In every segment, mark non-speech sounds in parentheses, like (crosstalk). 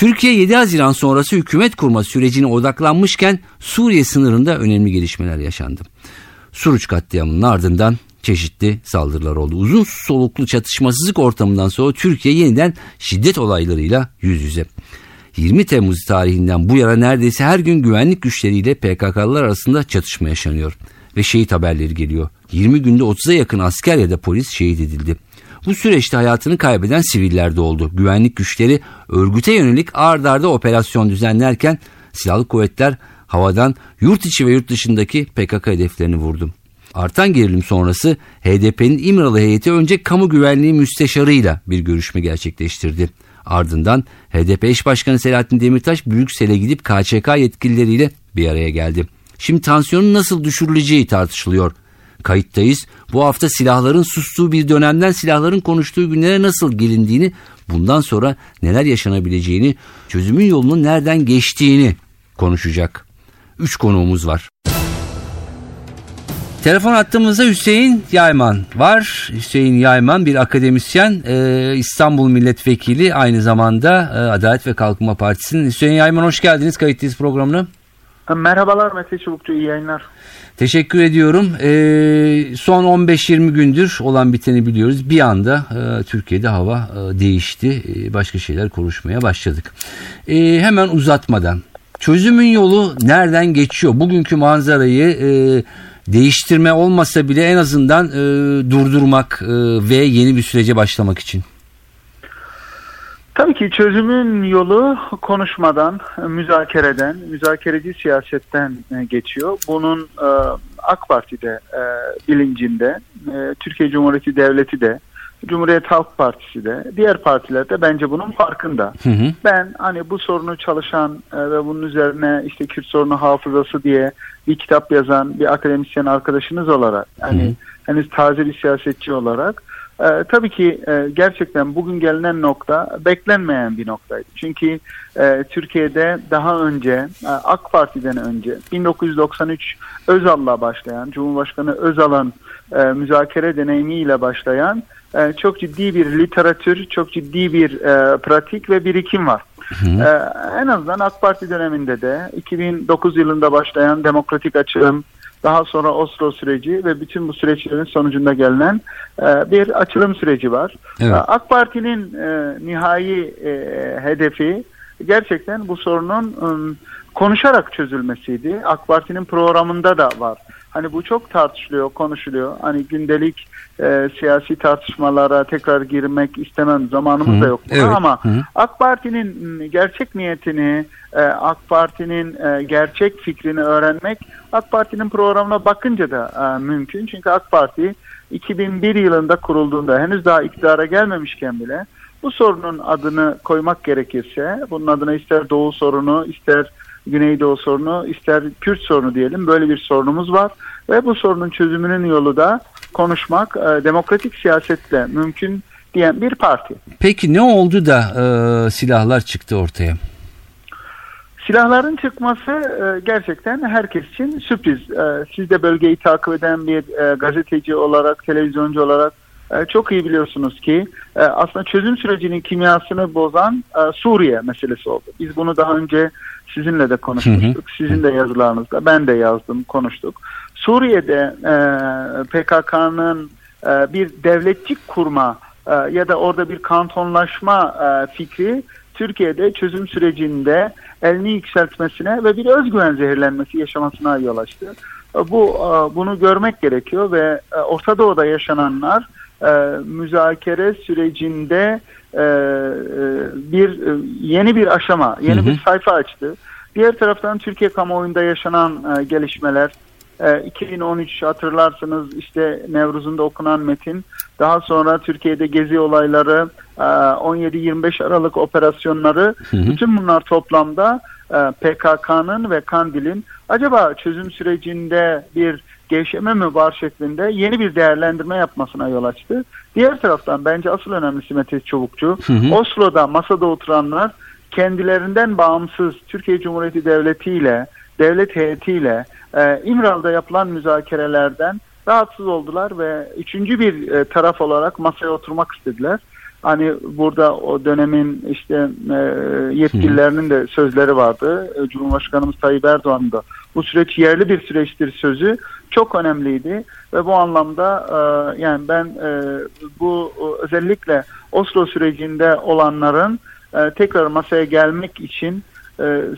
Türkiye 7 Haziran sonrası hükümet kurma sürecine odaklanmışken Suriye sınırında önemli gelişmeler yaşandı. Suruç katliamının ardından çeşitli saldırılar oldu. Uzun soluklu çatışmasızlık ortamından sonra Türkiye yeniden şiddet olaylarıyla yüz yüze. 20 Temmuz tarihinden bu yana neredeyse her gün güvenlik güçleriyle PKK'lılar arasında çatışma yaşanıyor ve şehit haberleri geliyor. 20 günde 30'a yakın asker ya da polis şehit edildi. Bu süreçte hayatını kaybeden siviller de oldu. Güvenlik güçleri örgüte yönelik ard arda operasyon düzenlerken silahlı kuvvetler havadan yurt içi ve yurt dışındaki PKK hedeflerini vurdu. Artan gerilim sonrası HDP'nin İmralı heyeti önce kamu güvenliği müsteşarıyla bir görüşme gerçekleştirdi. Ardından HDP eş başkanı Selahattin Demirtaş Brüksel'e gidip KÇK yetkilileriyle bir araya geldi. Şimdi tansiyonun nasıl düşürüleceği tartışılıyor. Kayıttayız. Bu hafta silahların sustuğu bir dönemden silahların konuştuğu günlere nasıl gelindiğini, bundan sonra neler yaşanabileceğini, çözümün yolunun nereden geçtiğini konuşacak. Üç konuğumuz var. Telefon attığımızda Hüseyin Yayman var. Hüseyin Yayman bir akademisyen, e, İstanbul Milletvekili, aynı zamanda e, Adalet ve Kalkınma Partisi'nin. Hüseyin Yayman hoş geldiniz kayıtlıyız programına. Merhabalar Mete Çubukçu, iyi yayınlar. Teşekkür ediyorum. E, son 15-20 gündür olan biteni biliyoruz. Bir anda e, Türkiye'de hava e, değişti. E, başka şeyler konuşmaya başladık. E, hemen uzatmadan. Çözümün yolu nereden geçiyor? Bugünkü manzarayı... E, değiştirme olmasa bile en azından e, durdurmak e, ve yeni bir sürece başlamak için? Tabii ki çözümün yolu konuşmadan, müzakereden, müzakereci siyasetten e, geçiyor. Bunun e, AK Parti'de e, bilincinde, Türkiye Cumhuriyeti Devleti de, Cumhuriyet Halk Partisi de, diğer partiler de bence bunun farkında. Hı hı. Ben hani bu sorunu çalışan ve bunun üzerine işte Kürt sorunu hafızası diye bir kitap yazan bir akademisyen arkadaşınız olarak, hani henüz taze bir siyasetçi olarak ee, tabii ki e, gerçekten bugün gelinen nokta beklenmeyen bir noktaydı. Çünkü e, Türkiye'de daha önce e, AK Parti'den önce 1993 Özal'la başlayan Cumhurbaşkanı Özal'ın e, müzakere deneyimiyle başlayan e, çok ciddi bir literatür, çok ciddi bir e, pratik ve birikim var. Hı. Ee, en azından AK Parti döneminde de 2009 yılında başlayan demokratik açılım, daha sonra Oslo süreci ve bütün bu süreçlerin sonucunda gelinen e, bir açılım süreci var. Evet. AK Parti'nin e, nihai e, hedefi gerçekten bu sorunun e, konuşarak çözülmesiydi. AK Parti'nin programında da var. Hani bu çok tartışılıyor, konuşuluyor. Hani gündelik e, siyasi tartışmalara tekrar girmek istemem. Zamanımız Hı, da yok. Evet. Ama Hı. AK Parti'nin gerçek niyetini, e, AK Parti'nin e, gerçek fikrini öğrenmek AK Parti'nin programına bakınca da e, mümkün. Çünkü AK Parti 2001 yılında kurulduğunda henüz daha iktidara gelmemişken bile bu sorunun adını koymak gerekirse bunun adına ister Doğu sorunu ister Güneydoğu sorunu ister Kürt sorunu diyelim böyle bir sorunumuz var ve bu sorunun çözümünün yolu da konuşmak e, demokratik siyasetle mümkün diyen bir parti. Peki ne oldu da e, silahlar çıktı ortaya? Silahların çıkması e, gerçekten herkes için sürpriz. E, siz de bölgeyi takip eden bir e, gazeteci olarak, televizyoncu olarak çok iyi biliyorsunuz ki e, aslında çözüm sürecinin kimyasını bozan e, Suriye meselesi oldu. Biz bunu daha önce sizinle de konuşmuştuk. Sizin de yazılarınızda ben de yazdım, konuştuk. Suriye'de e, PKK'nın e, bir devletçik kurma e, ya da orada bir kantonlaşma e, fikri Türkiye'de çözüm sürecinde elini yükseltmesine ve bir özgüven zehirlenmesi yaşamasına yol açtı. Bu e, bunu görmek gerekiyor ve e, Orta Doğu'da yaşananlar e, müzakere sürecinde bir yeni bir aşama, yeni hı hı. bir sayfa açtı. Diğer taraftan Türkiye kamuoyunda yaşanan gelişmeler 2013 hatırlarsınız işte Nevruz'unda okunan metin. Daha sonra Türkiye'de gezi olayları, 17-25 Aralık operasyonları, hı hı. bütün bunlar toplamda e, PKK'nın ve Kandil'in acaba çözüm sürecinde bir gevşeme mi var şeklinde yeni bir değerlendirme yapmasına yol açtı. Diğer taraftan bence asıl önemlisi Mete Çubukçu, hı hı. Oslo'da masada oturanlar kendilerinden bağımsız Türkiye Cumhuriyeti Devleti ile, devlet heyetiyle e, İmralı'da yapılan müzakerelerden rahatsız oldular ve üçüncü bir e, taraf olarak masaya oturmak istediler. Hani burada o dönemin işte e, yetkililerinin de sözleri vardı. E, Cumhurbaşkanımız Tayyip Erdoğan'ın da bu süreç yerli bir süreçtir sözü çok önemliydi ve bu anlamda e, yani ben e, bu özellikle Oslo sürecinde olanların e, tekrar masaya gelmek için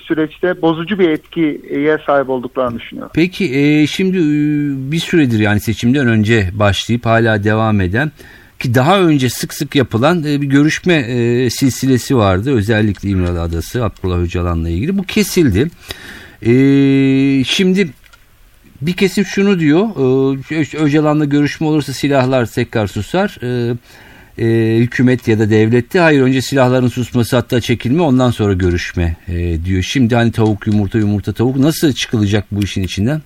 süreçte bozucu bir etkiye sahip olduklarını düşünüyorum. Peki şimdi bir süredir yani seçimden önce başlayıp hala devam eden ki daha önce sık sık yapılan bir görüşme silsilesi vardı. Özellikle İmralı Adası Abdullah Öcalan'la ilgili. Bu kesildi. E, şimdi bir kesim şunu diyor. E, Öcalan'la görüşme olursa silahlar tekrar susar. E, e, hükümet ya da devlette hayır önce silahların susması hatta çekilme ondan sonra görüşme e, diyor. Şimdi hani tavuk yumurta yumurta tavuk nasıl çıkılacak bu işin içinden?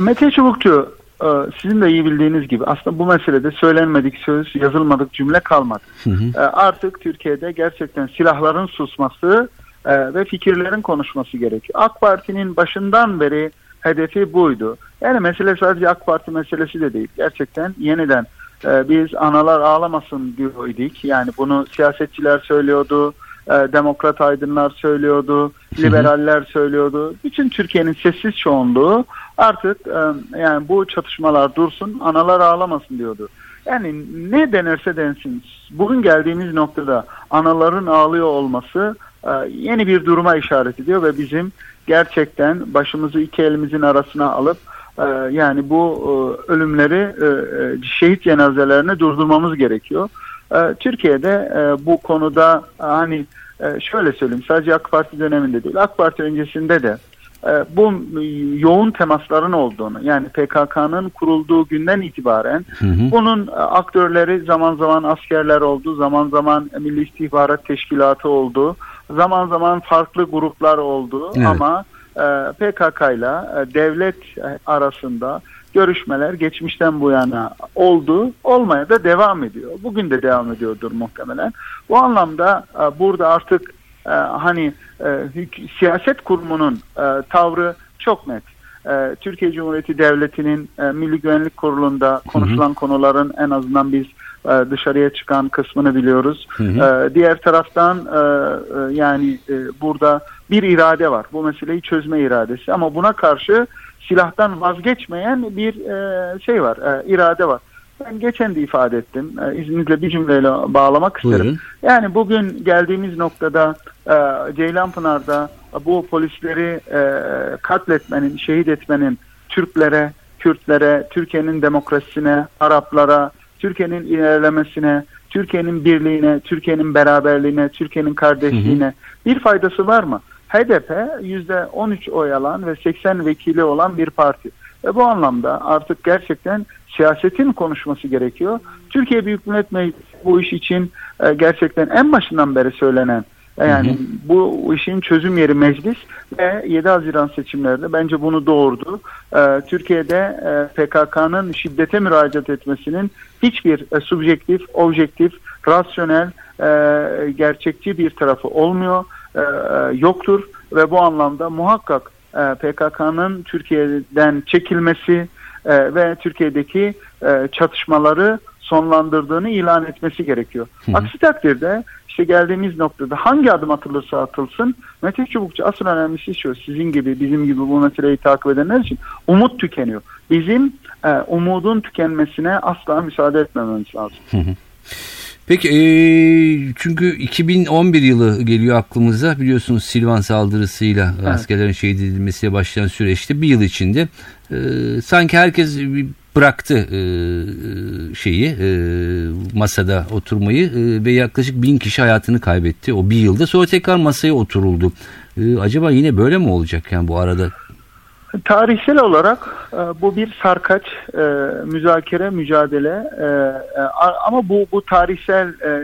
Mete Çubukçu e, sizin de iyi bildiğiniz gibi aslında bu meselede söylenmedik söz yazılmadık cümle kalmadı. Hı hı. E, artık Türkiye'de gerçekten silahların susması e, ve fikirlerin konuşması gerekiyor. AK Parti'nin başından beri hedefi buydu. Yani mesele sadece AK Parti meselesi de değil. Gerçekten yeniden e, biz analar ağlamasın diyorduk. Yani bunu siyasetçiler söylüyordu, e, demokrat aydınlar söylüyordu, liberaller söylüyordu. Bütün Türkiye'nin sessiz çoğunluğu artık e, yani bu çatışmalar dursun, analar ağlamasın diyordu. Yani ne denirse densin bugün geldiğimiz noktada anaların ağlıyor olması yeni bir duruma işaret ediyor ve bizim gerçekten başımızı iki elimizin arasına alıp e, yani bu e, ölümleri e, şehit cenazelerini durdurmamız gerekiyor. Türkiye'de bu konuda hani şöyle söyleyeyim sadece AK Parti döneminde değil AK Parti öncesinde de bu yoğun temasların olduğunu yani PKK'nın kurulduğu günden itibaren hı hı. bunun aktörleri zaman zaman askerler oldu, zaman zaman Milli İstihbarat Teşkilatı oldu, zaman zaman farklı gruplar oldu evet. ama e, PKK ile e, devlet arasında görüşmeler geçmişten bu yana oldu, olmaya da devam ediyor. Bugün de devam ediyordur muhtemelen. Bu anlamda e, burada artık hani siyaset kurumunun tavrı çok net. Türkiye Cumhuriyeti Devleti'nin Milli Güvenlik Kurulu'nda konuşulan hı hı. konuların en azından biz dışarıya çıkan kısmını biliyoruz. Hı hı. Diğer taraftan yani burada bir irade var. Bu meseleyi çözme iradesi ama buna karşı silahtan vazgeçmeyen bir e, şey var, e, irade var. Ben geçen de ifade ettim. E, izninizle bir cümleyle bağlamak isterim. Buyurun. Yani bugün geldiğimiz noktada e, Ceylanpınar'da bu polisleri e, katletmenin, şehit etmenin Türklere, Kürtlere, Türkiye'nin demokrasisine, Araplara, Türkiye'nin ilerlemesine, Türkiye'nin birliğine, Türkiye'nin beraberliğine, Türkiye'nin kardeşliğine hı hı. bir faydası var mı? HDP %13 oy alan ve 80 vekili olan bir parti. Ve bu anlamda artık gerçekten siyasetin konuşması gerekiyor. Türkiye Büyük Millet Meclisi bu iş için e, gerçekten en başından beri söylenen yani hı hı. bu işin çözüm yeri meclis ve 7 Haziran seçimlerinde bence bunu doğurdu. Ee, Türkiye'de e, PKK'nın şiddete müracaat etmesinin hiçbir e, subjektif, objektif, rasyonel, e, gerçekçi bir tarafı olmuyor. E, yoktur ve bu anlamda muhakkak e, PKK'nın Türkiye'den çekilmesi e, ve Türkiye'deki e, çatışmaları sonlandırdığını ilan etmesi gerekiyor. Hı hı. Aksi takdirde işte geldiğimiz noktada hangi adım atılırsa atılsın Mete Çubukçu asıl önemlisi şu sizin gibi bizim gibi bu meseleyi takip edenler için umut tükeniyor. Bizim e, umudun tükenmesine asla müsaade etmememiz lazım. Hı hı. Peki e, çünkü 2011 yılı geliyor aklımıza biliyorsunuz Silvan saldırısıyla evet. askerlerin şehit edilmesiyle başlayan süreçte bir yıl içinde e, sanki herkes bıraktı e, şeyi e, masada oturmayı e, ve yaklaşık bin kişi hayatını kaybetti o bir yılda sonra tekrar masaya oturuldu. E, acaba yine böyle mi olacak yani bu arada Tarihsel olarak e, bu bir sarkaç, e, müzakere, mücadele e, e, ama bu bu tarihsel e,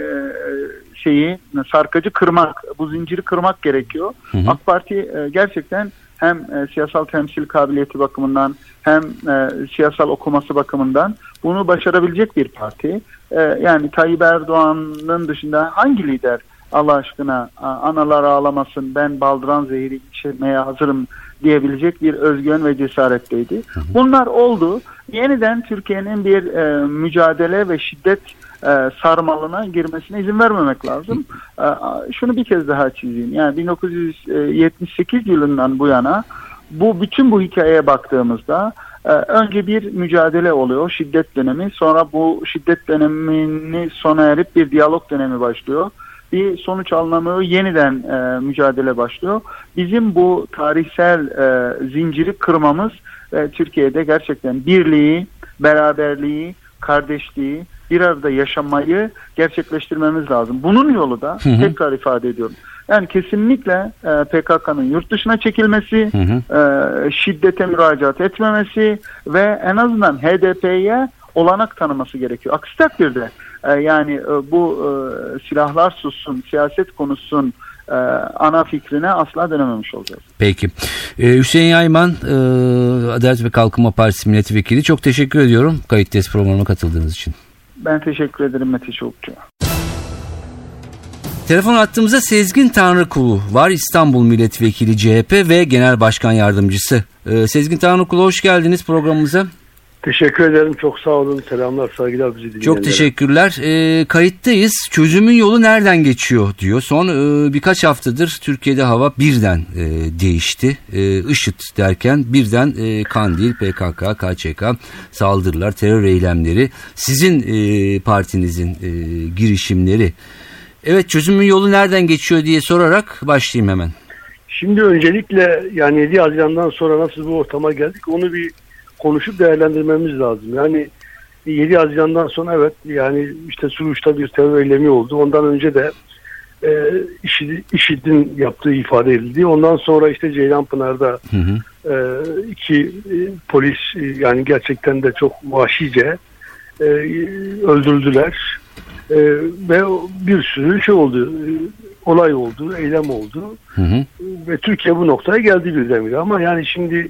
şeyi sarkacı kırmak, bu zinciri kırmak gerekiyor. Hı hı. AK Parti e, gerçekten hem e, siyasal temsil kabiliyeti bakımından hem e, siyasal okuması bakımından bunu başarabilecek bir parti. E, yani Tayyip Erdoğan'ın dışında hangi lider Allah aşkına analar ağlamasın ben baldıran zehri içmeye hazırım diyebilecek bir özgün ve cesaretteydi. Bunlar oldu. Yeniden Türkiye'nin bir e, mücadele ve şiddet e, sarmalına girmesine izin vermemek lazım. E, şunu bir kez daha çizeyim. Yani 1978 yılından bu yana bu bütün bu hikayeye baktığımızda e, önce bir mücadele oluyor, şiddet dönemi. Sonra bu şiddet dönemini sona erip bir diyalog dönemi başlıyor. Bir sonuç alınamıyor, yeniden e, mücadele başlıyor. Bizim bu tarihsel e, zinciri kırmamız e, Türkiye'de gerçekten birliği, beraberliği, kardeşliği, bir arada yaşamayı gerçekleştirmemiz lazım. Bunun yolu da Hı hı. tekrar ifade ediyorum. Yani kesinlikle e, PKK'nın yurt dışına çekilmesi, Hı hı. e, şiddete müracaat etmemesi ve en azından HDP'ye olanak tanıması gerekiyor. Aksi takdirde e, yani e, bu e, silahlar sussun, siyaset konusun e, ana fikrine asla dönememiş olacağız. Peki. Ee, Hüseyin Yayman, e, Adalet ve Kalkınma Partisi Milletvekili. Çok teşekkür ediyorum kayıt test programına katıldığınız için. Ben teşekkür ederim Mete Çolukçu. Telefon attığımızda Sezgin Tanrıkulu var. İstanbul Milletvekili CHP ve Genel Başkan Yardımcısı. Ee, Sezgin Tanrıkulu hoş geldiniz programımıza. Teşekkür ederim. Çok sağ olun. Selamlar, saygılar bizi dinleyenlere. Çok teşekkürler. Ee, kayıttayız. Çözümün yolu nereden geçiyor diyor. Son e, birkaç haftadır Türkiye'de hava birden e, değişti. E, IŞİD derken birden e, Kandil, PKK, KÇK saldırılar, terör eylemleri, sizin e, partinizin e, girişimleri. Evet çözümün yolu nereden geçiyor diye sorarak başlayayım hemen. Şimdi öncelikle yani 7 Haziran'dan sonra nasıl bu ortama geldik onu bir konuşup değerlendirmemiz lazım. Yani 7 Haziran'dan sonra evet yani işte Suruç'ta bir terör eylemi oldu. Ondan önce de e, IŞİD- IŞİD'in yaptığı ifade edildi. Ondan sonra işte Ceylanpınar'da Hı hı. e, iki e, polis e, yani gerçekten de çok vahşice e, öldürdüler. E, ve bir sürü şey oldu. e, olay oldu, eylem oldu. Hı hı. Ve Türkiye bu noktaya geldi birdenbire. Ama yani şimdi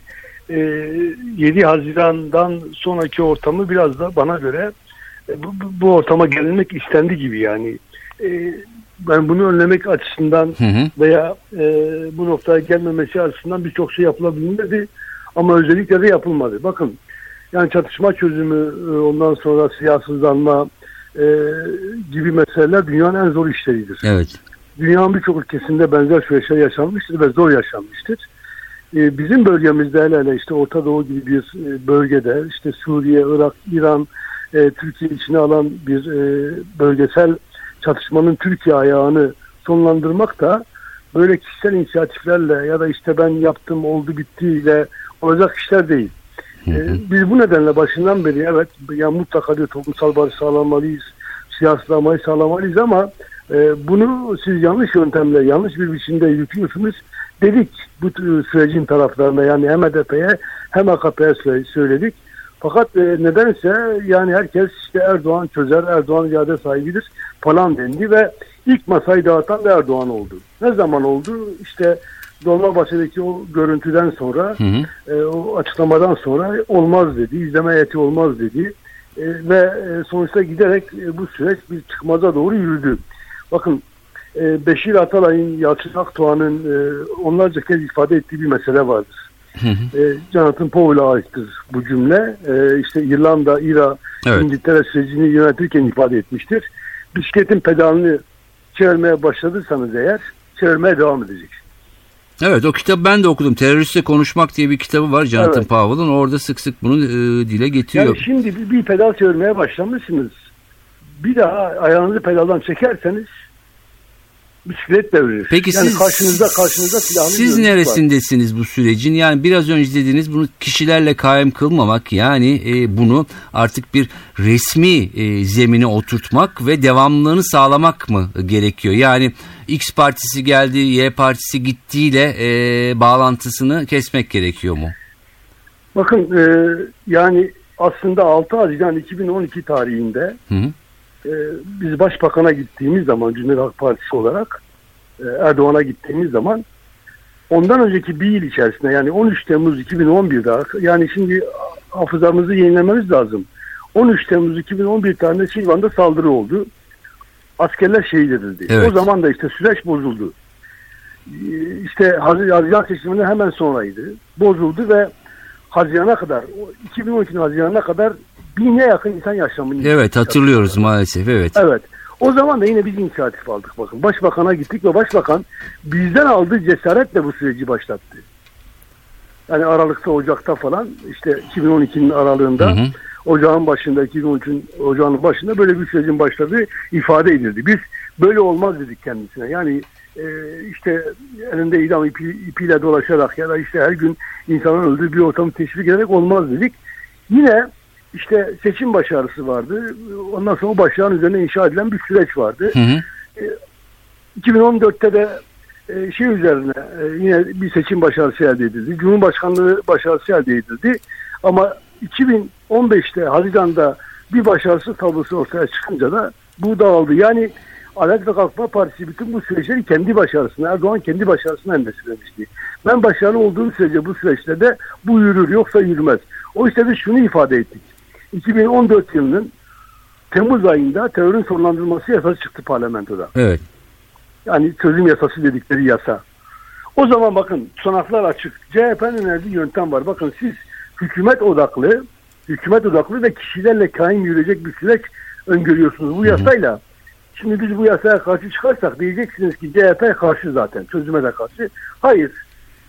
7 Haziran'dan sonraki ortamı biraz da bana göre e, bu, bu- ortama gelinmek istendi gibi yani. E, ben bunu önlemek açısından Hı hı. veya e, bu noktaya gelmemesi açısından birçok şey yapılabilmedi ama özellikle de yapılmadı. Bakın yani çatışma çözümü e, ondan sonra siyasızlanma gibi meseleler dünyanın en zor işleridir. Evet. Dünyanın birçok ülkesinde benzer süreçler yaşanmıştır ve zor yaşanmıştır. E, bizim bölgemizde hele hele işte Orta Doğu gibi bir e, bölgede işte Suriye, Irak, İran, e, Türkiye içine alan bir e, bölgesel çatışmanın Türkiye ayağını sonlandırmak da böyle kişisel inisiyatiflerle ya da işte ben yaptım oldu bittiyle olacak işler değil. Hı hı. Ee, biz bu nedenle başından beri evet yani mutlaka diyor toplumsal barış sağlamalıyız, siyasalamayı sağlamalıyız ama e, bunu siz yanlış yöntemle, yanlış bir biçimde yürütüyorsunuz dedik bu sürecin taraflarına yani hem HDP'ye hem AKP'ye söyle- söyledik. Fakat e, nedense yani herkes işte Erdoğan çözer, Erdoğan irade sahibidir falan dendi ve ilk masayı dağıtan da Erdoğan oldu. Ne zaman oldu? İşte Dolmabahçe'deki o görüntüden sonra Hı hı. e, o açıklamadan sonra olmaz dedi, izleme heyeti olmaz dedi E, ve e, sonuçta giderek e, bu süreç bir çıkmaza doğru yürüdü. Bakın e, Beşir Atalay'ın, Yalçın Akdoğan'ın e, onlarca kez ifade ettiği bir mesele vardır. Hı hı. E, Jonathan Powell'a aittir bu cümle. E, işte İrlanda, İra, Evet. İngiltere sürecini yönetirken ifade etmiştir. Bisikletin pedalını çevirmeye başladıysanız eğer çevirmeye devam edecek. Evet o kitabı ben de okudum. Teröristle Konuşmak diye bir kitabı var Jonathan Evet. Powell'ın. Orada sık sık bunu e, dile getiriyor. Yani şimdi bir, bir pedal çevirmeye başlamışsınız. Bir daha ayağınızı pedaldan çekerseniz bisiklet devrilir. Peki yani siz karşınızda karşınızda silahlı siz örgüt var. neresindesiniz bu sürecin? Yani biraz önce dediğiniz bunu kişilerle kaim kılmamak yani e, bunu artık bir resmi e, zemine oturtmak ve devamlılığını sağlamak mı gerekiyor? Yani X partisi geldi, Y partisi gittiğiyle e, bağlantısını kesmek gerekiyor mu? Bakın e, yani aslında 6 Haziran 2012 tarihinde Hı hı. E, biz başbakana gittiğimiz zaman Cumhuriyet Halk Partisi olarak e, Erdoğan'a gittiğimiz zaman ondan önceki bir yıl içerisinde yani 13 Temmuz 2011'de yani şimdi hafızamızı yenilememiz lazım. 13 Temmuz 2011 tarihinde Silvan'da saldırı oldu. Askerler şehit edildi. Evet. O zaman da işte süreç bozuldu. Ee, İşte Haziran seçiminden hemen sonraydı. Bozuldu ve Haziran'a kadar, o 2012'nin Haziran'a kadar bine yakın insan yaşamını Evet hatırlıyoruz maalesef evet. Evet. O zaman da yine biz inisiyatif aldık bakın. Başbakan'a gittik ve başbakan bizden aldığı cesaretle bu süreci başlattı. Yani Aralık'ta, Ocak'ta falan işte 2012'nin aralığında Hı hı. ocağın başında 2013'ün ocağın başında böyle bir sürecin başladığı ifade edildi. Biz böyle olmaz dedik kendisine. Yani e, işte elinde idam ipi, ipiyle dolaşarak ya da işte her gün insanın öldüğü bir ortamı teşvik ederek olmaz dedik. Yine işte seçim başarısı vardı. Ondan sonra o başarının üzerine inşa edilen bir süreç vardı. Hı hı. 2014'te de e, şey üzerine e, yine bir seçim başarısı elde edildi. Cumhurbaşkanlığı başarısı elde edildi. Ama 2015'te Haziran'da bir başarısız tablosu ortaya çıkınca da bu dağıldı. Yani Adalet ve Kalkınma Partisi bütün bu süreçleri kendi başarısına, Erdoğan kendi başarısına endişelemişti. Ben başarılı olduğum sürece bu süreçte de bu yürür yoksa yürümez. O işte biz şunu ifade ettik. 2014 yılının Temmuz ayında terörün sonlandırılması yasası çıktı parlamentoda. Evet. Yani çözüm yasası dedikleri yasa. O zaman bakın tutanaklar açık. CHP'nin önerdiği yöntem var. Bakın siz hükümet odaklı, hükümet odaklı ve kişilerle kaim yürüyecek bir süreç öngörüyorsunuz bu yasayla. Şimdi biz bu yasaya karşı çıkarsak diyeceksiniz ki CHP karşı zaten, çözüme de karşı. Hayır,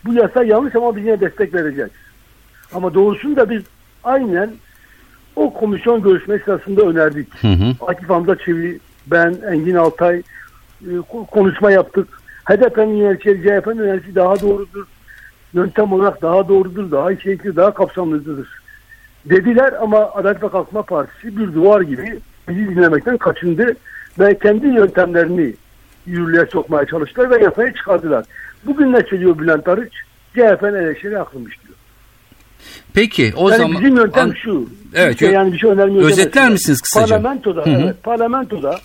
bu yasa yanlış ama biz yine destek vereceğiz. Ama doğrusunu da biz aynen o komisyon görüşmesi sırasında önerdik. Hı hı. Akif Hamza Çevi, ben, Engin Altay e, ko- konuşma yaptık. HDP'nin yöneticileri, CHP'nin yöneticileri daha doğrudur. Yöntem olarak daha doğrudur, daha içerikli, daha kapsamlıdır. Dediler ama Adalet ve Kalkınma Partisi bir duvar gibi bizi dinlemekten kaçındı ve kendi yöntemlerini yürürlüğe sokmaya çalıştılar ve yasayı çıkardılar. Bugün ne söylüyor Bülent Arıç? CHP'nin eleştiri aklımmış diyor. Peki o yani zaman bizim yöntem An- şu. Evet, ö- yani bir şey önermiyor. özetler misiniz kısaca? Parlamentoda, Hı hı. evet, parlamentoda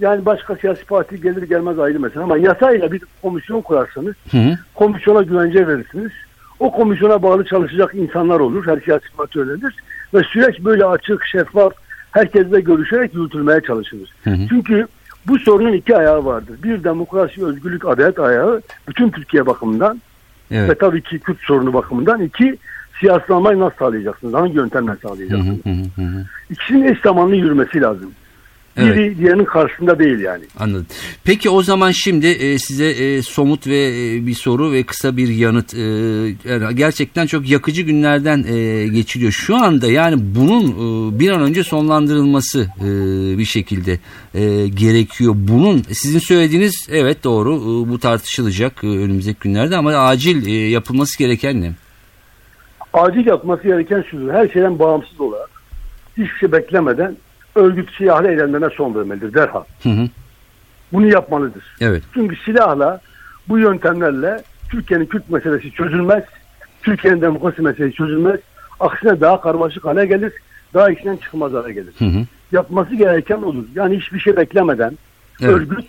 yani başka siyasi parti gelir gelmez ayrı mesele ama yasayla bir komisyon kurarsanız Hı hı. komisyona güvence verirsiniz. O komisyona bağlı çalışacak insanlar olur. Her siyasi parti öyledir. Ve süreç böyle açık, şeffaf, herkesle görüşerek yürütülmeye çalışılır. Hı hı. Çünkü bu sorunun iki ayağı vardır. Bir demokrasi, özgürlük, adalet ayağı bütün Türkiye bakımından ve Evet. tabii ki Kürt sorunu bakımından. iki siyasalamayı nasıl sağlayacaksınız? Hangi yöntemle sağlayacaksınız? hı hı, hı hı. İkisinin eş zamanlı yürümesi lazım. Evet. Biri diğerinin karşısında değil yani. Anladım. Peki o zaman şimdi e, size e, somut ve e, bir soru ve kısa bir yanıt. E, yani gerçekten çok yakıcı günlerden e, geçiliyor. Şu anda yani bunun e, bir an önce sonlandırılması e, bir şekilde e, gerekiyor. Bunun sizin söylediğiniz evet doğru e, bu tartışılacak e, önümüzdeki günlerde ama acil e, yapılması gereken ne? Acil yapması gereken şudur. Her şeyden bağımsız olarak hiçbir şey beklemeden örgüt silahlı eylemlerine son vermelidir derhal. Hı hı. Bunu yapmalıdır. Evet. Çünkü silahla bu yöntemlerle Türkiye'nin Kürt meselesi çözülmez. Türkiye'nin demokrasi meselesi çözülmez. Aksine daha karmaşık hale gelir. Daha içinden çıkmaz hale gelir. Hı hı. Yapması gereken olur. Yani hiçbir şey beklemeden Evet. örgüt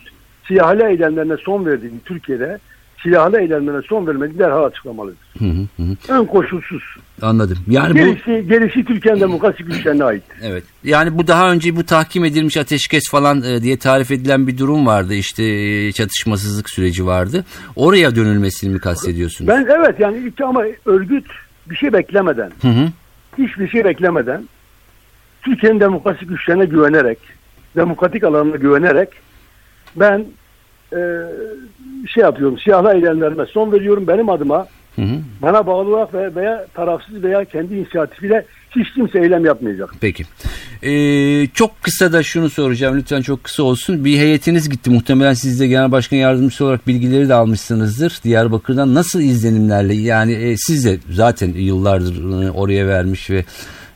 silahlı eylemlerine son verdiğini Türkiye'de silahlı eylemlerine son vermediğini derhal açıklamalıdır. Hı hı, hı. Ön koşulsuz. Anladım. Yani bu Gerisi, gerisi Türkiye'nin demokrasi güçlerine ait. Evet. Yani bu daha önce bu tahkim edilmiş ateşkes falan e, diye tarif edilen bir durum vardı. İşte e, çatışmasızlık süreci vardı. Oraya dönülmesini mi kastediyorsunuz? Ben evet yani ama örgüt bir şey beklemeden, Hı hı. hiçbir şey beklemeden Türkiye'nin demokrasi güçlerine güvenerek, demokratik alanına güvenerek ben e, şey yapıyorum, siyahlı eylemlerime son veriyorum benim adıma. Hı hı. Bana bağlı olarak ve- veya tarafsız veya kendi inisiyatifiyle hiç kimse eylem yapmayacak. Peki. Ee, çok kısa da şunu soracağım. Lütfen çok kısa olsun. Bir heyetiniz gitti. Muhtemelen siz de genel başkan yardımcısı olarak bilgileri de almışsınızdır. Diyarbakır'dan nasıl izlenimlerle? Yani e, siz de zaten yıllardır e, oraya vermiş ve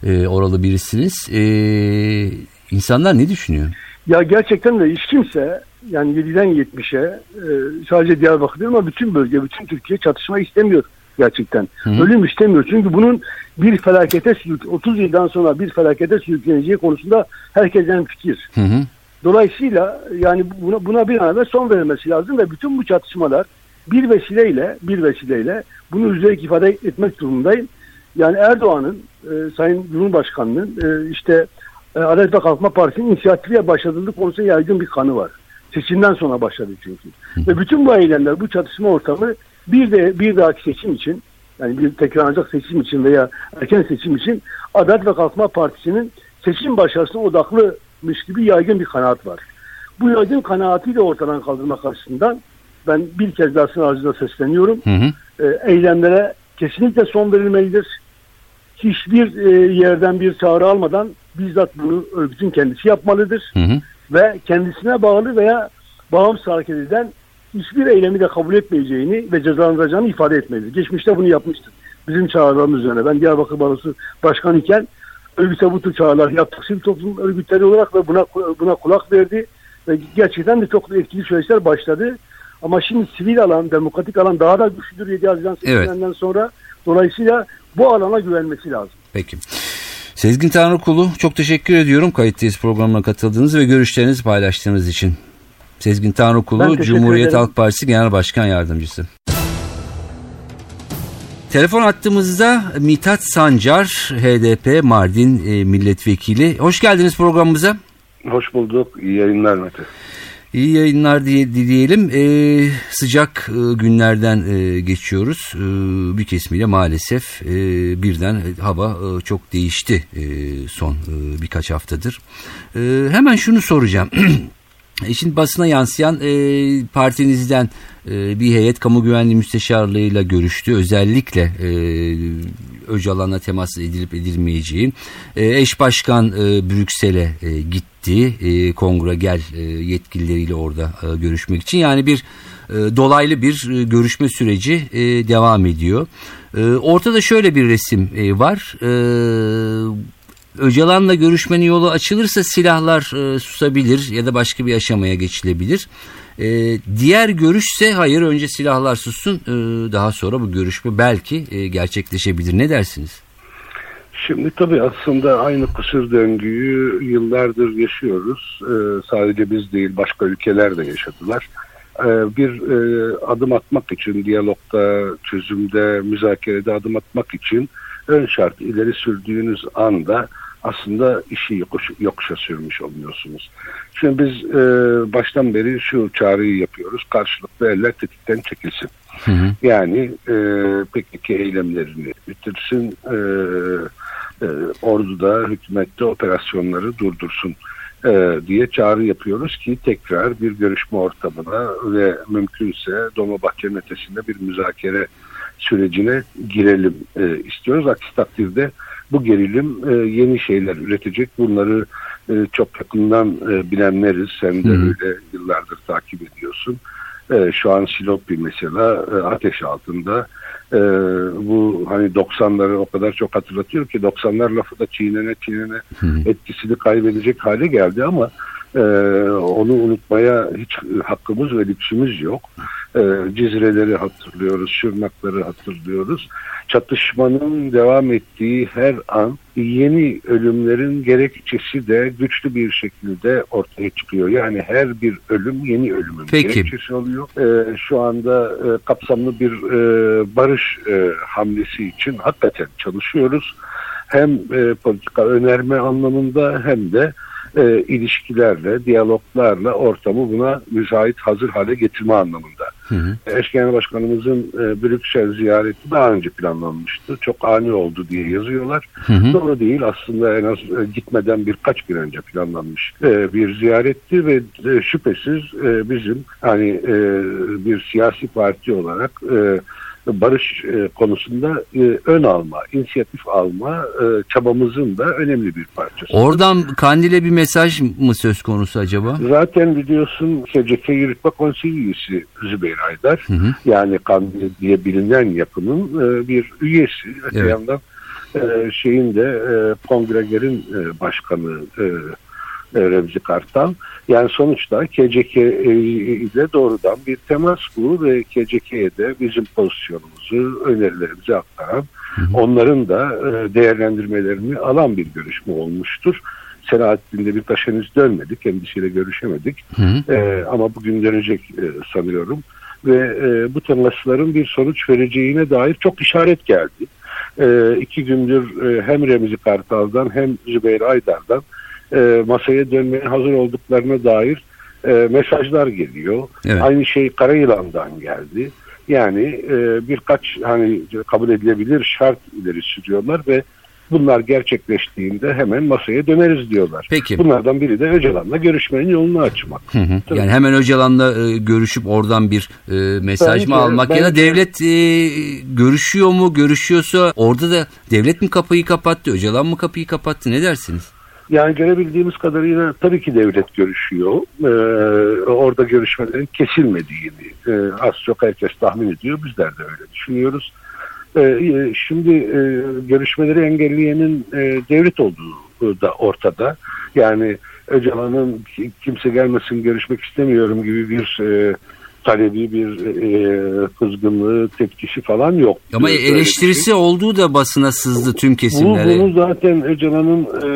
e, oralı birisiniz. E, insanlar ne düşünüyor? Ya gerçekten de hiç kimse yani 7'den 70'e e, sadece Diyarbakır değil ama bütün bölge, bütün Türkiye çatışma istemiyor. gerçekten. Hı hı. Ölüm istemiyor. Çünkü bunun bir felakete sürük- 30 yıldan sonra bir felakete sürükleneceği konusunda herkesten fikir. Hı hı. Dolayısıyla yani buna, buna bir an evvel son verilmesi lazım ve bütün bu çatışmalar bir vesileyle bir vesileyle bunu üzerek ifade etmek durumundayım. Yani Erdoğan'ın e, Sayın Cumhurbaşkanı'nın e, işte e, Adalet ve Kalkınma Partisi'nin inisiyatifiyle başlatıldığı konusunda yaygın bir kanı var. Seçimden sonra başladı çünkü. Ve bütün bu eylemler, bu çatışma ortamı bir de bir dahaki seçim için yani bir tekrarlanacak seçim için veya erken seçim için Adalet ve Kalkınma Partisi'nin seçim başarısına odaklımış gibi yaygın bir kanaat var. Bu yaygın kanaati de ortadan kaldırmak açısından ben bir kez daha sizin aracınıza sesleniyorum. Hı hı. E, eylemlere kesinlikle son verilmelidir. Hiçbir e, yerden bir çağrı almadan bizzat bunu örgütün kendisi yapmalıdır. Hı hı. Ve kendisine bağlı veya bağımsız hareket eden hiçbir eylemi de kabul etmeyeceğini ve cezalandıracağını ifade etmelidir. Geçmişte bunu yapmıştır. Bizim çağrılarımız üzerine. Ben Diyarbakır Barosu Başkanı iken örgüte bu tür çağrılar yaptık. Sivil toplum örgütleri olarak ve buna, buna kulak verdi. Ve gerçekten de çok etkili süreçler başladı. Ama şimdi sivil alan, demokratik alan daha da güçlüdür 7 Haziran seçimlerinden sonra. Dolayısıyla bu alana güvenmesi lazım. Peki. Sezgin Tanrıkulu çok teşekkür ediyorum kayıttayız programına katıldığınız ve görüşlerinizi paylaştığınız için. Sezgin Tanrıkulu Cumhuriyet ederim. Halk Partisi Genel Başkan Yardımcısı. Telefon attığımızda Mithat Sancar, HDP Mardin e, Milletvekili. Hoş geldiniz programımıza. Hoş bulduk. İyi yayınlar Mete. İyi yayınlar diye dileyelim. Ee, sıcak e, günlerden e, geçiyoruz. Ee, bir kesimiyle maalesef e, birden hava çok değişti son birkaç haftadır. E, hemen şunu soracağım. (clears throat) E, Şimdi basına yansıyan e, partinizden e, bir heyet kamu güvenliği müsteşarlığıyla görüştü. Özellikle e, Öcalan'a temas edilip edilmeyeceği. E, eş başkan e, Brüksel'e e, gitti. E, kongre gel e, yetkilileriyle orada e, görüşmek için. Yani bir e, dolaylı bir e, görüşme süreci e, devam ediyor. E, ortada şöyle bir resim e, var. E, Öcalan'la görüşmenin yolu açılırsa silahlar e, susabilir ya da başka bir aşamaya geçilebilir. E, diğer görüşse hayır önce silahlar sussun e, daha sonra bu görüşme belki e, gerçekleşebilir. Ne dersiniz? Şimdi tabii aslında aynı kısır döngüyü yıllardır yaşıyoruz. Ee, sadece biz değil başka ülkeler de yaşadılar. Ee, bir e, adım atmak için diyalogda, çözümde, müzakerede adım atmak için ön şart ileri sürdüğünüz anda aslında işi yokuş, yokuşa sürmüş oluyorsunuz. Şimdi biz e, baştan beri şu çağrıyı yapıyoruz. Karşılıklı eller tetikten çekilsin. Hı hı. Yani e, PKK eylemlerini bitirsin, e, e, orduda, hükümette operasyonları durdursun e, diye çağrı yapıyoruz ki tekrar bir görüşme ortamına ve mümkünse Dolmabahçe'nin ötesinde bir müzakere sürecine girelim e, istiyoruz. Aksi takdirde bu gerilim e, yeni şeyler üretecek. Bunları e, çok yakından e, bilenleriz. Sen de Hı hı. öyle yıllardır takip ediyorsun. E, şu an Silopi mesela e, ateş altında. E, bu hani 90'ları o kadar çok hatırlatıyor ki 90'lar lafı da çiğnene çiğnene Hı hı. etkisini kaybedecek hale geldi ama e, onu unutmaya hiç hakkımız ve lüksümüz yok. E, Cizreleri hatırlıyoruz, Şırnakları hatırlıyoruz. Çatışmanın devam ettiği her an yeni ölümlerin gerekçesi de güçlü bir şekilde ortaya çıkıyor. Yani her bir ölüm yeni ölümün Peki. gerekçesi oluyor. E, şu anda e, kapsamlı bir e, barış e, hamlesi için hakikaten çalışıyoruz. Hem e, politika önerme anlamında hem de e, ilişkilerle, diyaloglarla ortamı buna müsait hazır hale getirme anlamında. Hı hı. Eş Genel Başkanımızın e, Brüksel ziyareti daha önce planlanmıştı. Çok ani oldu diye yazıyorlar. Hı hı. Doğru değil aslında en az e, gitmeden birkaç gün önce planlanmış e, bir ziyaretti ve e, şüphesiz e, bizim hani e, bir siyasi parti olarak e, barış e, konusunda e, ön alma, inisiyatif alma e, çabamızın da önemli bir parçası. Oradan Kandil'e bir mesaj mı söz konusu acaba? Zaten biliyorsun SCK Yürütme Konseyi üyesi Zübeyir Aydar. Hı hı. Yani Kandil diye bilinen yapının e, bir üyesi. Öte Evet. yandan e, şeyin de e, kongregerin e, başkanı e, Remzi Kartal. Yani sonuçta KCK ile doğrudan bir temas bu ve KCK'ye de bizim pozisyonumuzu, önerilerimizi aktaran, onların da e, değerlendirmelerini alan bir görüşme olmuştur. Selahattin'le bir taş henüz dönmedik, kendisiyle görüşemedik. Hı hı. E, ama bugün dönecek e, sanıyorum. Ve e, bu temasların bir sonuç vereceğine dair çok işaret geldi. E, iki gündür e, hem Remzi Kartal'dan hem Zübeyir Aydar'dan e, masaya dönmeye hazır olduklarına dair e, mesajlar geliyor. Evet. Aynı şey Karayılan'dan geldi. Yani e, birkaç hani kabul edilebilir şart ileri sürüyorlar ve bunlar gerçekleştiğinde hemen masaya döneriz diyorlar. Peki. Bunlardan biri de Öcalan'la görüşmenin yolunu açmak. Hı hı. Tabii. Yani hemen Öcalan'la e, görüşüp oradan bir e, mesaj Bence- mı almak ya da bence- devlet e, görüşüyor mu görüşüyorsa orada da devlet mi kapıyı kapattı Öcalan mı kapıyı kapattı ne dersiniz? Yani görebildiğimiz kadarıyla tabii ki devlet görüşüyor. Ee, orada görüşmelerin kesilmediğini e, az çok herkes tahmin ediyor. Bizler de öyle düşünüyoruz. Ee, şimdi e, görüşmeleri engelleyenin e, devlet olduğu da ortada. Yani Öcalan'ın ki- kimse gelmesin görüşmek istemiyorum gibi bir e, talebi, bir e, kızgınlığı, tepkisi falan yok. Ama bir şey. eleştirisi olduğu da basına sızdı tüm Bu, kesimlere. bunu zaten Öcalan'ın e,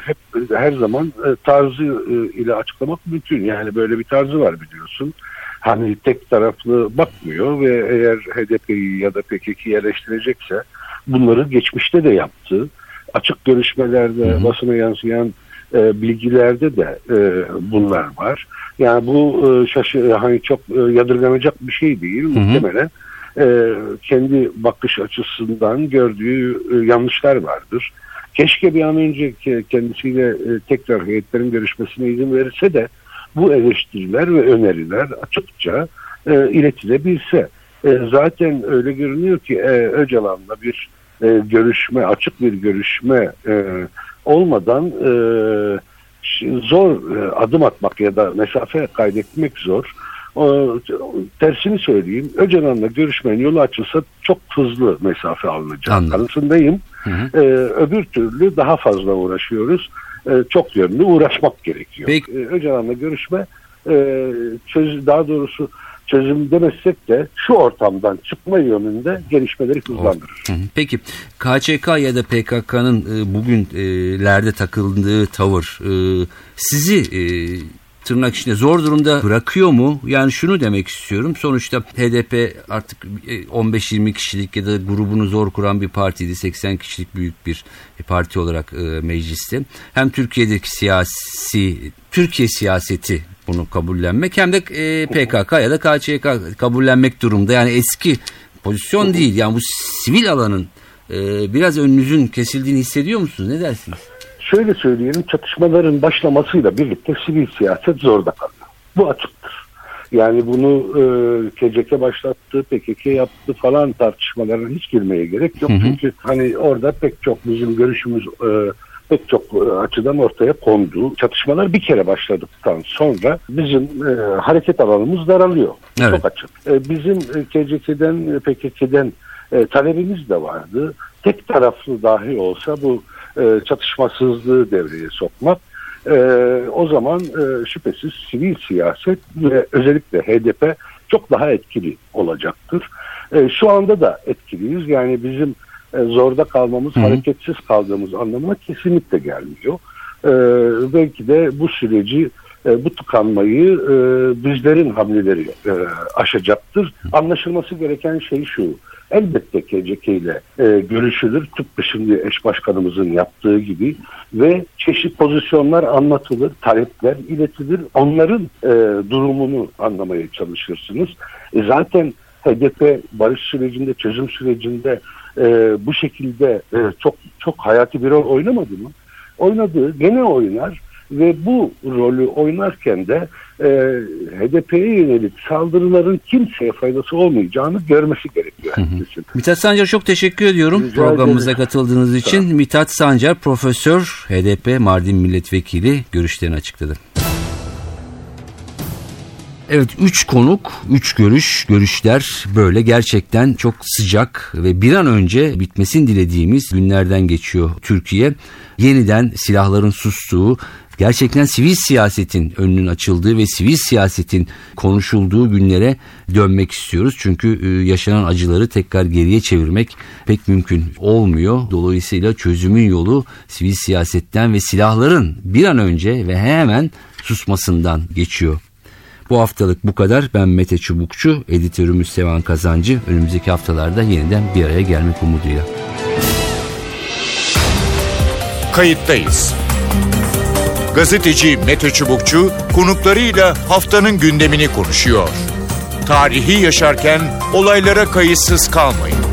hep her zaman e, tarzı e, ile açıklamak mümkün. Yani böyle bir tarzı var biliyorsun. Hani tek taraflı bakmıyor ve eğer HDP'yi ya da PKK'yi eleştirecekse bunları geçmişte de yaptı. Açık görüşmelerde basına yansıyan e, bilgilerde de e, bunlar var. Yani bu e, şaşı hani çok e, yadırganacak bir şey değil muhtemelen e, kendi bakış açısından gördüğü e, yanlışlar vardır. Keşke bir an önce ke- kendisiyle e, tekrar heyetlerin görüşmesine izin verirse de bu eleştiriler ve öneriler açıkça e, iletilebilse. E, zaten öyle görünüyor ki e, Öcalan'la bir e, görüşme, açık bir görüşme e, olmadan e, zor e, adım atmak ya da mesafe kaydetmek zor. O, tersini söyleyeyim. Öcalan'la görüşmenin yolu açılsa çok hızlı mesafe alınacak. Kanısındayım. Ee, öbür türlü daha fazla uğraşıyoruz. Ee, çok yönlü uğraşmak gerekiyor. Peki. Ee, Öcalan'la görüşme e, çöz, daha doğrusu çözüm demezsek de şu ortamdan çıkma yönünde gelişmeleri hızlandırır. Hı hı. Peki KÇK ya da PKK'nın e, bugünlerde takıldığı tavır e, sizi e, tırnak içinde zor durumda bırakıyor mu? Yani şunu demek istiyorum. Sonuçta HDP artık e, 15-20 kişilik ya da grubunu zor kuran bir partiydi. 80 kişilik büyük bir parti olarak e, mecliste. Hem Türkiye'deki siyasi Türkiye siyaseti bunu kabullenmek hem de e, PKK ya da KÇK kabullenmek durumda. Yani eski pozisyon değil. Yani bu sivil alanın e, biraz önünüzün kesildiğini hissediyor musunuz? Ne dersiniz? Şöyle söyleyelim çatışmaların başlamasıyla birlikte sivil siyaset zorda kalıyor. Bu açıktır. Yani bunu e, KCK başlattı, PKK yaptı falan tartışmalarına hiç girmeye gerek yok. Hı hı. Çünkü hani orada pek çok bizim görüşümüz e, pek çok e, açıdan ortaya kondu. Çatışmalar bir kere başladıktan sonra bizim e, hareket alanımız daralıyor. Evet. Çok açık. E, bizim e, KCK'den, e, PKK'den e, talebimiz de vardı. Tek taraflı dahi olsa bu e, çatışmasızlığı devreye sokmak e, o zaman e, şüphesiz sivil siyaset ve özellikle HDP çok daha etkili olacaktır. E, şu anda da etkiliyiz. Yani bizim e, zorda kalmamız, Hı hı. hareketsiz kaldığımız anlamına kesinlikle gelmiyor. E, belki de bu süreci e, bu tıkanmayı e, bizlerin hamleleri e, aşacaktır. Anlaşılması gereken şey şu. Elbette KCK ile e, görüşülür. Tıpkı şimdi eş başkanımızın yaptığı gibi ve çeşit pozisyonlar anlatılır, talepler iletilir. Onların e, durumunu anlamaya çalışırsınız. E, zaten HDP barış sürecinde, çözüm sürecinde e, bu şekilde e, çok çok hayati bir rol oynamadı mı? Oynadı, gene oynar ve bu rolü oynarken de e, HDP'ye yönelik saldırıların kimseye faydası olmayacağını görmesi gerekiyor herkesin. Mithat Sancar çok teşekkür ediyorum Rica programımıza ederim. katıldığınız için. Mithat Sancar Profesör HDP Mardin Milletvekili görüşlerini açıkladı. Evet üç konuk, üç görüş, görüşler böyle gerçekten çok sıcak ve bir an önce bitmesini dilediğimiz günlerden geçiyor Türkiye. Yeniden silahların sustuğu, gerçekten sivil siyasetin önünün açıldığı ve sivil siyasetin konuşulduğu günlere dönmek istiyoruz. Çünkü e, yaşanan acıları tekrar geriye çevirmek pek mümkün olmuyor. Dolayısıyla çözümün yolu sivil siyasetten ve silahların bir an önce ve hemen susmasından geçiyor. Bu haftalık bu kadar. Ben Mete Çubukçu, editörümüz Sevan Kazancı. Önümüzdeki haftalarda yeniden bir araya gelmek umuduyla. Kayıttayız. Gazeteci Mete Çubukçu konuklarıyla haftanın gündemini konuşuyor. Tarihi yaşarken olaylara kayıtsız kalmayın.